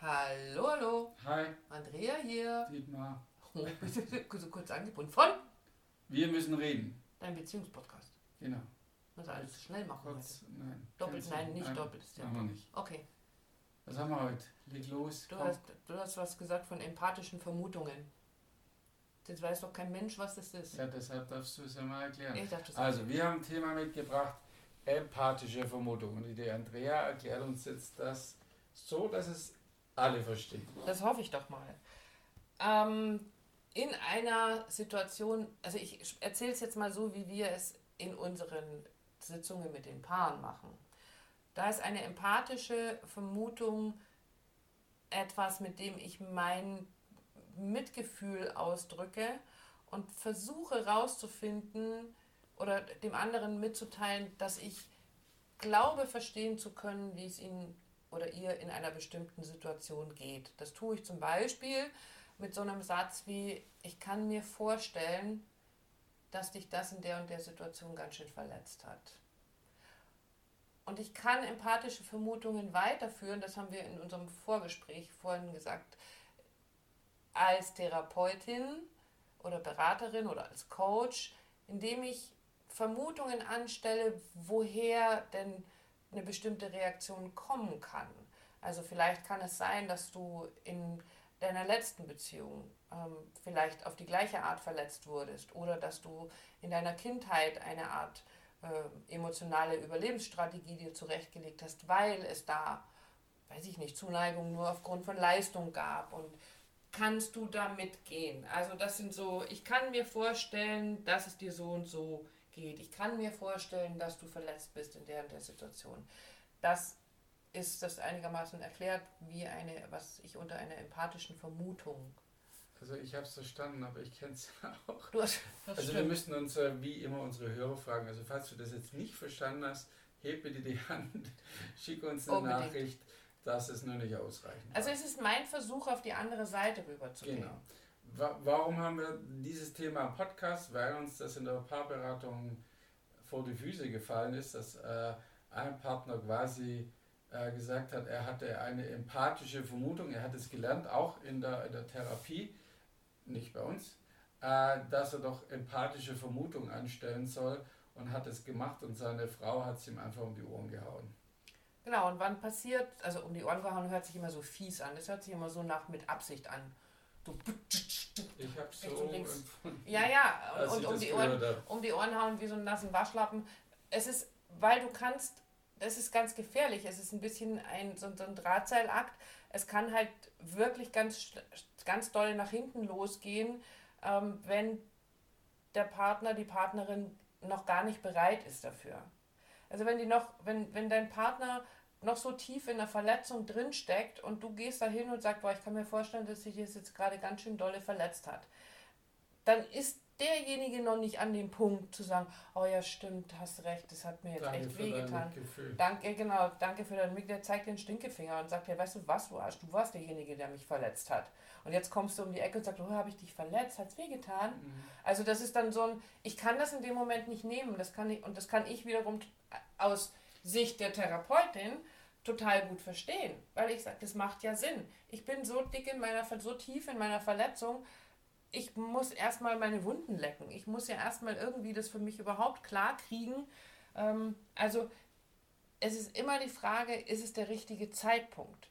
Hallo, hallo. Hi, Andrea hier. Dietmar. Oh, so kurz angebunden. Von Wir müssen reden. deinem Beziehungspodcast. Genau. Also alles schnell machen Kurz, nein. Doppelt, nein, nicht doppeltes Machen Tempo. wir nicht. heute. Okay. Was haben wir heute? Leg los. Du hast, du hast was gesagt von empathischen Vermutungen. Jetzt weiß doch kein Mensch, was das ist. Ja, deshalb darfst du es ja mal erklären. Ich dachte, Also, wir haben ein Thema mitgebracht, empathische Vermutung. Und die Andrea erklärt uns jetzt das so, dass es alle verstehen. Das hoffe ich doch mal. Ähm, in einer Situation, also ich erzähle es jetzt mal so, wie wir es in unseren Sitzungen mit den Paaren machen. Da ist eine empathische Vermutung etwas, mit dem ich mein Mitgefühl ausdrücke und versuche herauszufinden oder dem anderen mitzuteilen, dass ich glaube verstehen zu können, wie es ihnen oder ihr in einer bestimmten Situation geht. Das tue ich zum Beispiel mit so einem Satz wie, ich kann mir vorstellen, dass dich das in der und der Situation ganz schön verletzt hat. Und ich kann empathische Vermutungen weiterführen, das haben wir in unserem Vorgespräch vorhin gesagt, als Therapeutin oder Beraterin oder als Coach, indem ich Vermutungen anstelle, woher denn eine bestimmte Reaktion kommen kann. Also vielleicht kann es sein, dass du in deiner letzten Beziehung ähm, vielleicht auf die gleiche Art verletzt wurdest oder dass du in deiner Kindheit eine Art äh, emotionale Überlebensstrategie dir zurechtgelegt hast, weil es da, weiß ich nicht, Zuneigung nur aufgrund von Leistung gab und kannst du da mitgehen? Also das sind so, ich kann mir vorstellen, dass es dir so und so geht. Ich kann mir vorstellen, dass du verletzt bist in der und der Situation. Das ist das einigermaßen erklärt, wie eine, was ich unter einer empathischen Vermutung. Also, ich habe es verstanden, aber ich kenne es auch. Du hast, das Also, wir stimmt. müssen uns äh, wie immer unsere Hörer fragen. Also, falls du das jetzt nicht verstanden hast, heb bitte die Hand, schick uns eine Unbedingt. Nachricht, dass es nur nicht ausreichend Also es ist mein Versuch, auf die andere Seite rüberzugehen. Genau. Wa warum haben wir dieses Thema im Podcast? Weil uns das in der Paarberatung vor die Füße gefallen ist, dass äh, ein Partner quasi äh, gesagt hat, er hatte eine empathische Vermutung, er hat es gelernt, auch in der, in der Therapie, nicht bei uns, äh, dass er doch empathische Vermutung anstellen soll und hat es gemacht und seine Frau hat es ihm einfach um die Ohren gehauen. Genau, und wann passiert, also um die Ohren gehauen hört sich immer so fies an. Das hört sich immer so nach mit Absicht an. Du, Rechts so und links. empfunden, ja, ja, und, und um die Ohren, habe. um die Ohren hauen wie so einen nassen Waschlappen. Es ist, weil du kannst, es ist ganz gefährlich. Es ist ein bisschen ein, so, so ein Drahtseilakt. Es kann halt wirklich ganz, ganz doll nach hinten losgehen, ähm, wenn der Partner, die Partnerin noch gar nicht bereit ist dafür. Also wenn die noch, wenn, wenn dein Partner noch so tief in der Verletzung drinsteckt und du gehst da hin und sagst, boah, ich kann mir vorstellen, dass sich das jetzt gerade ganz schön dolle verletzt hat, dann ist derjenige noch nicht an dem Punkt zu sagen, oh ja, stimmt, hast recht, das hat mir jetzt Danke echt dein wehgetan. Mitgefühl. Danke, genau, danke für deinen Blick, der zeigt den Stinkefinger und sagt, ja, weißt du was, du Arsch, du warst derjenige, der mich verletzt hat. Und jetzt kommst du um die Ecke und sagst, oh, habe ich dich verletzt, hat's wehgetan? Mhm. Also das ist dann so ein, ich kann das in dem Moment nicht nehmen, das kann ich, und das kann ich wiederum aus Sicht der Therapeutin total gut verstehen, weil ich sage, das macht ja Sinn. Ich bin so dick in meiner, so tief in meiner Verletzung, ich muss erstmal meine Wunden lecken. Ich muss ja erstmal irgendwie das für mich überhaupt klar kriegen. Ähm, also es ist immer die Frage, ist es der richtige Zeitpunkt?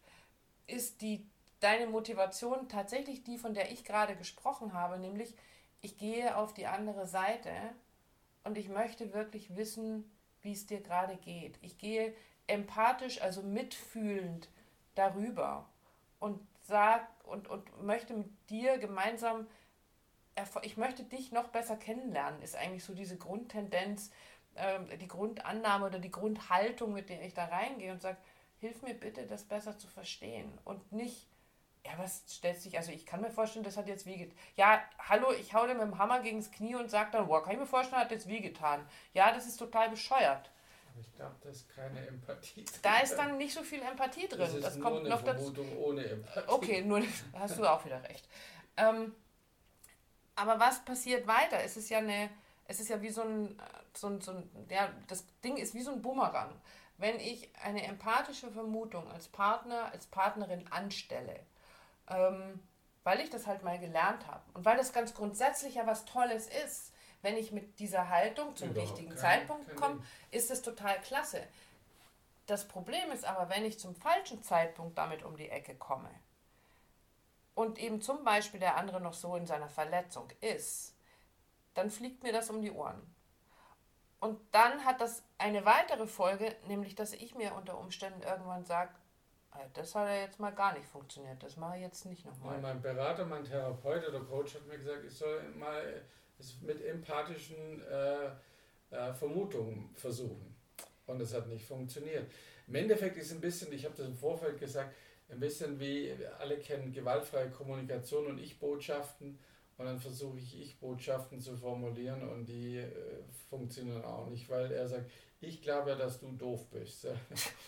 Ist die deine Motivation tatsächlich die, von der ich gerade gesprochen habe, nämlich ich gehe auf die andere Seite und ich möchte wirklich wissen, wie es dir gerade geht. Ich gehe empathisch, also mitfühlend darüber und sag und, und möchte mit dir gemeinsam ich möchte dich noch besser kennenlernen, ist eigentlich so diese Grundtendenz, ähm, die Grundannahme oder die Grundhaltung, mit der ich da reingehe und sage, hilf mir bitte, das besser zu verstehen und nicht, ja, was stellt sich, also ich kann mir vorstellen, das hat jetzt wehgetan. Ja, hallo, ich hau dir mit dem Hammer gegen das Knie und sage dann, boah, kann ich mir vorstellen, hat jetzt wehgetan. Ja, das ist total bescheuert. Aber ich glaube, das ist keine Empathie. Da ist dann nicht so viel Empathie drin. das ist Das kommt noch dazu. Vermutung ohne Empathie. Okay, nur da hast du auch wieder recht. Ähm, aber was passiert weiter? Es ist ja eine, es ist ja wie so ein, so ein, so ein ja, das Ding ist wie so ein Bumerang. wenn ich eine empathische Vermutung als Partner, als Partnerin anstelle, ähm, weil ich das halt mal gelernt habe und weil das ganz grundsätzlich ja was Tolles ist, wenn ich mit dieser Haltung zum Überhaupt richtigen kein, Zeitpunkt komme, ist es total klasse. Das Problem ist aber, wenn ich zum falschen Zeitpunkt damit um die Ecke komme und eben zum Beispiel der andere noch so in seiner Verletzung ist, dann fliegt mir das um die Ohren. Und dann hat das eine weitere Folge, nämlich dass ich mir unter Umständen irgendwann sage, das hat ja jetzt mal gar nicht funktioniert, das mache ich jetzt nicht nochmal. Mein Berater, mein Therapeut oder Coach hat mir gesagt, ich soll mal es mit empathischen äh, äh, Vermutungen versuchen. Und es hat nicht funktioniert. Im Endeffekt ist ein bisschen, ich habe das im Vorfeld gesagt, ein bisschen wie alle kennen gewaltfreie Kommunikation und Ich-Botschaften. Und dann versuche ich Ich-Botschaften zu formulieren und die äh, funktionieren auch nicht, weil er sagt, ich glaube ja, dass du doof bist.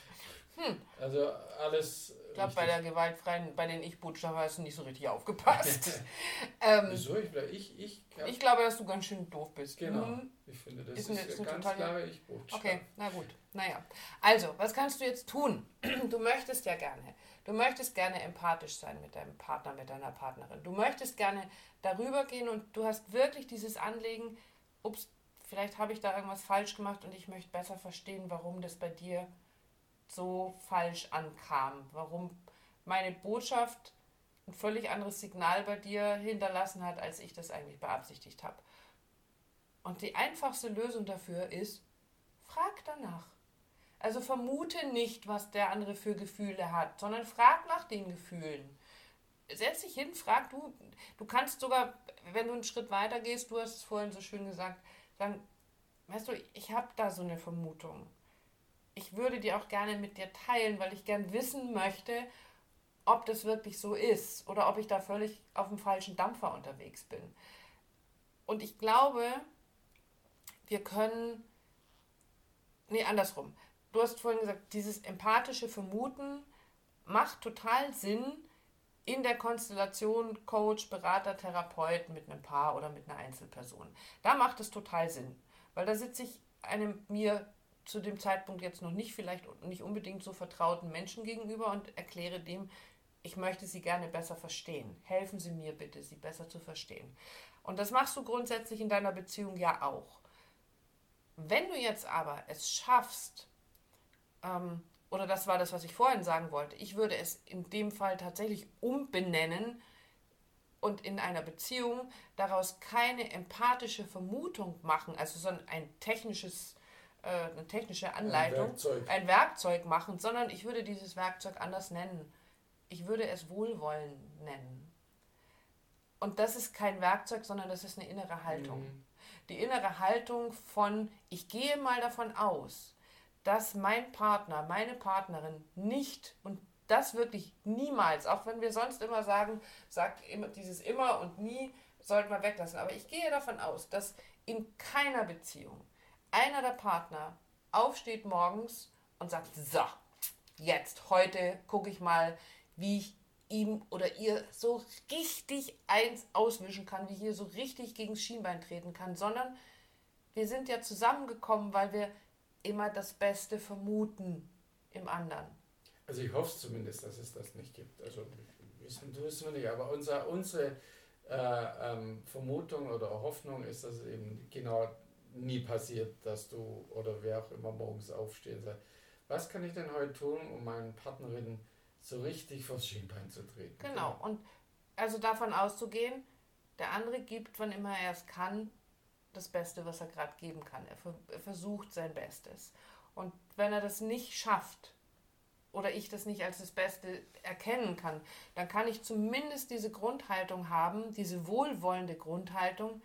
Hm. Also alles. Ich glaube, bei der gewaltfreien, bei den Ich-Botschaften hast du nicht so richtig aufgepasst. ähm, Wieso? Ich, ich, ich, ich glaube, dass du ganz schön doof bist. Genau. Mhm. Ich finde, das ist, ist, eine, ist eine ganz totale... klare Ich-Botschaft. Okay, na gut. Naja. Also, was kannst du jetzt tun? Du möchtest ja gerne. Du möchtest gerne empathisch sein mit deinem Partner, mit deiner Partnerin. Du möchtest gerne darüber gehen und du hast wirklich dieses Anlegen, ups, vielleicht habe ich da irgendwas falsch gemacht und ich möchte besser verstehen, warum das bei dir so falsch ankam, warum meine Botschaft ein völlig anderes Signal bei dir hinterlassen hat, als ich das eigentlich beabsichtigt habe. Und die einfachste Lösung dafür ist, frag danach. Also vermute nicht, was der andere für Gefühle hat, sondern frag nach den Gefühlen. Setz dich hin, frag du. Du kannst sogar, wenn du einen Schritt weiter gehst, du hast es vorhin so schön gesagt, sagen, weißt du, ich habe da so eine Vermutung ich würde die auch gerne mit dir teilen, weil ich gern wissen möchte, ob das wirklich so ist oder ob ich da völlig auf dem falschen Dampfer unterwegs bin. Und ich glaube, wir können, nee, andersrum. Du hast vorhin gesagt, dieses empathische Vermuten macht total Sinn in der Konstellation Coach, Berater, Therapeut mit einem Paar oder mit einer Einzelperson. Da macht es total Sinn, weil da sitze ich einem mir zu dem Zeitpunkt jetzt noch nicht vielleicht nicht unbedingt so vertrauten Menschen gegenüber und erkläre dem, ich möchte sie gerne besser verstehen. Helfen Sie mir bitte, sie besser zu verstehen. Und das machst du grundsätzlich in deiner Beziehung ja auch. Wenn du jetzt aber es schaffst, ähm, oder das war das, was ich vorhin sagen wollte, ich würde es in dem Fall tatsächlich umbenennen und in einer Beziehung daraus keine empathische Vermutung machen, also so ein technisches äh, eine technische Anleitung, ein Werkzeug. ein Werkzeug machen, sondern ich würde dieses Werkzeug anders nennen. Ich würde es Wohlwollen nennen. Und das ist kein Werkzeug, sondern das ist eine innere Haltung. Mhm. Die innere Haltung von, ich gehe mal davon aus, dass mein Partner, meine Partnerin nicht und das wirklich niemals, auch wenn wir sonst immer sagen, sagt immer dieses immer und nie, sollten wir weglassen. Aber ich gehe davon aus, dass in keiner Beziehung einer der Partner aufsteht morgens und sagt, so, jetzt, heute gucke ich mal, wie ich ihm oder ihr so richtig eins auswischen kann, wie ich hier so richtig gegen das Schienbein treten kann, sondern wir sind ja zusammengekommen, weil wir immer das Beste vermuten im anderen. Also ich hoffe zumindest, dass es das nicht gibt. Also wissen tust wir nicht, aber unser, unsere äh, ähm, Vermutung oder Hoffnung ist, dass es eben genau nie passiert, dass du oder wer auch immer morgens aufstehen soll. Was kann ich denn heute tun, um meinen Partnerin so richtig vors Schienbein zu treten? Genau, und also davon auszugehen, der andere gibt, wann immer er es kann, das Beste, was er gerade geben kann. Er, er versucht sein Bestes. Und wenn er das nicht schafft, oder ich das nicht als das Beste erkennen kann, dann kann ich zumindest diese Grundhaltung haben, diese wohlwollende Grundhaltung,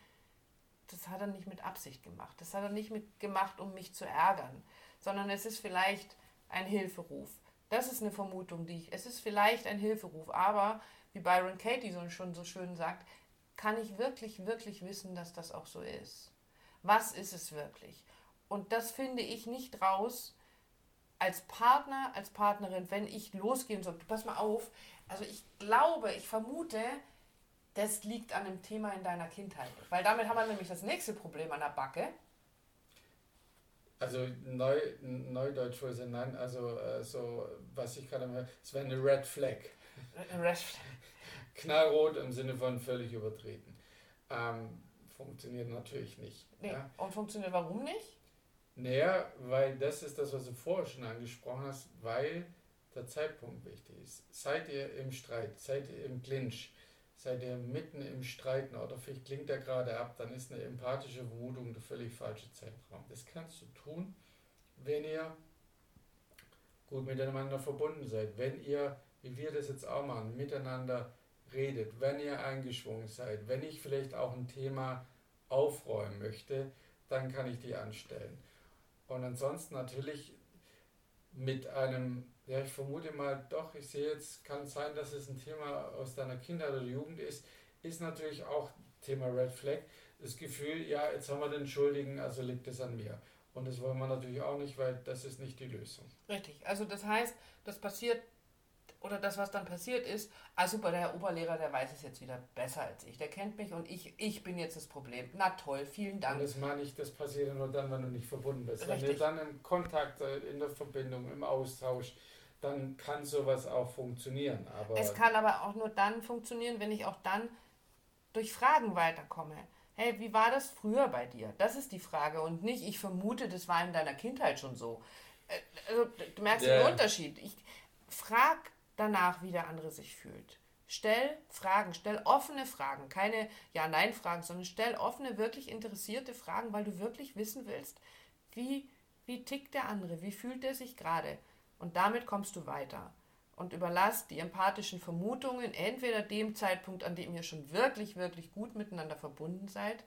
das hat er nicht mit Absicht gemacht. Das hat er nicht mit gemacht, um mich zu ärgern, sondern es ist vielleicht ein Hilferuf. Das ist eine Vermutung, die ich. Es ist vielleicht ein Hilferuf, aber wie Byron Katie so schon so schön sagt, kann ich wirklich, wirklich wissen, dass das auch so ist. Was ist es wirklich? Und das finde ich nicht raus als Partner, als Partnerin, wenn ich losgehen soll. Pass mal auf. Also ich glaube, ich vermute, das liegt an einem Thema in deiner Kindheit. Weil damit haben wir nämlich das nächste Problem an der Backe. Also neu, sind, nein, also äh, so, was ich gerade mal, es wäre eine Red Flag. Red Flag. Knallrot im Sinne von völlig übertreten. Ähm, funktioniert natürlich nicht. Nee. Ja. Und funktioniert warum nicht? Naja, weil das ist das, was du vorher schon angesprochen hast, weil der Zeitpunkt wichtig ist. Seid ihr im Streit, seid ihr im Clinch, seid ihr mitten im Streiten oder vielleicht klingt er gerade ab, dann ist eine empathische Vermutung der völlig falsche Zeitraum. Das kannst du tun, wenn ihr gut miteinander verbunden seid, wenn ihr, wie wir das jetzt auch machen, miteinander redet, wenn ihr eingeschwungen seid, wenn ich vielleicht auch ein Thema aufräumen möchte, dann kann ich die anstellen. Und ansonsten natürlich mit einem, ja, ich vermute mal doch, ich sehe jetzt, kann sein, dass es ein Thema aus deiner Kindheit oder Jugend ist, ist natürlich auch Thema Red Flag. Das Gefühl, ja, jetzt haben wir den Schuldigen, also liegt es an mir. Und das wollen wir natürlich auch nicht, weil das ist nicht die Lösung. Richtig. Also das heißt, das passiert oder das, was dann passiert ist, ah super, der Oberlehrer, der weiß es jetzt wieder besser als ich. Der kennt mich und ich, ich bin jetzt das Problem. Na toll, vielen Dank. Und das meine ich, das passiert nur dann, wenn du nicht verbunden bist. Richtig. Wenn ihr dann im Kontakt, äh, in der Verbindung, im Austausch, dann kann sowas auch funktionieren. Aber es kann aber auch nur dann funktionieren, wenn ich auch dann durch Fragen weiterkomme. Hey, wie war das früher bei dir? Das ist die Frage und nicht, ich vermute, das war in deiner Kindheit schon so. Äh, also, du merkst yeah. den Unterschied. Ich frag danach, wie der andere sich fühlt. Stell Fragen, stell offene Fragen, keine Ja-Nein-Fragen, sondern stell offene, wirklich interessierte Fragen, weil du wirklich wissen willst, wie, wie tickt der andere, wie fühlt er sich gerade. Und damit kommst du weiter. Und überlass die empathischen Vermutungen entweder dem Zeitpunkt, an dem ihr schon wirklich, wirklich gut miteinander verbunden seid,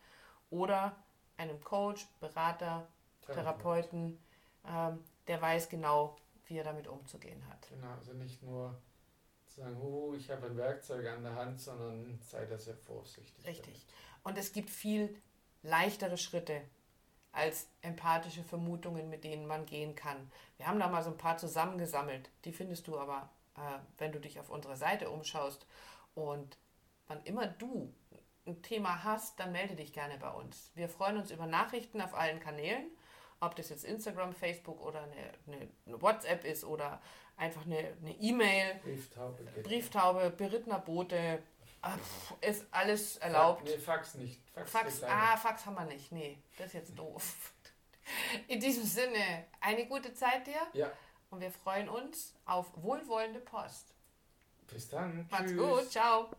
oder einem Coach, Berater, Therapeuten, ähm, der weiß genau, wie er damit umzugehen hat. Genau, also nicht nur sagen, oh, ich habe ein Werkzeug an der Hand, sondern sei da sehr vorsichtig. Richtig. Damit. Und es gibt viel leichtere Schritte als empathische Vermutungen, mit denen man gehen kann. Wir haben da mal so ein paar zusammengesammelt. Die findest du aber, äh, wenn du dich auf unserer Seite umschaust. Und wann immer du ein Thema hast, dann melde dich gerne bei uns. Wir freuen uns über Nachrichten auf allen Kanälen ob das jetzt Instagram, Facebook oder eine, eine, eine WhatsApp ist oder einfach eine E-Mail, e Brieftaube, Brieftaube, berittener Bote, ist alles erlaubt. Nee, Fax nicht. Fax, Fax ah, Fax haben wir nicht. Nee, das ist jetzt doof. In diesem Sinne, eine gute Zeit dir. Ja. Und wir freuen uns auf wohlwollende Post. Bis dann. Macht's Tschüss. gut. Ciao.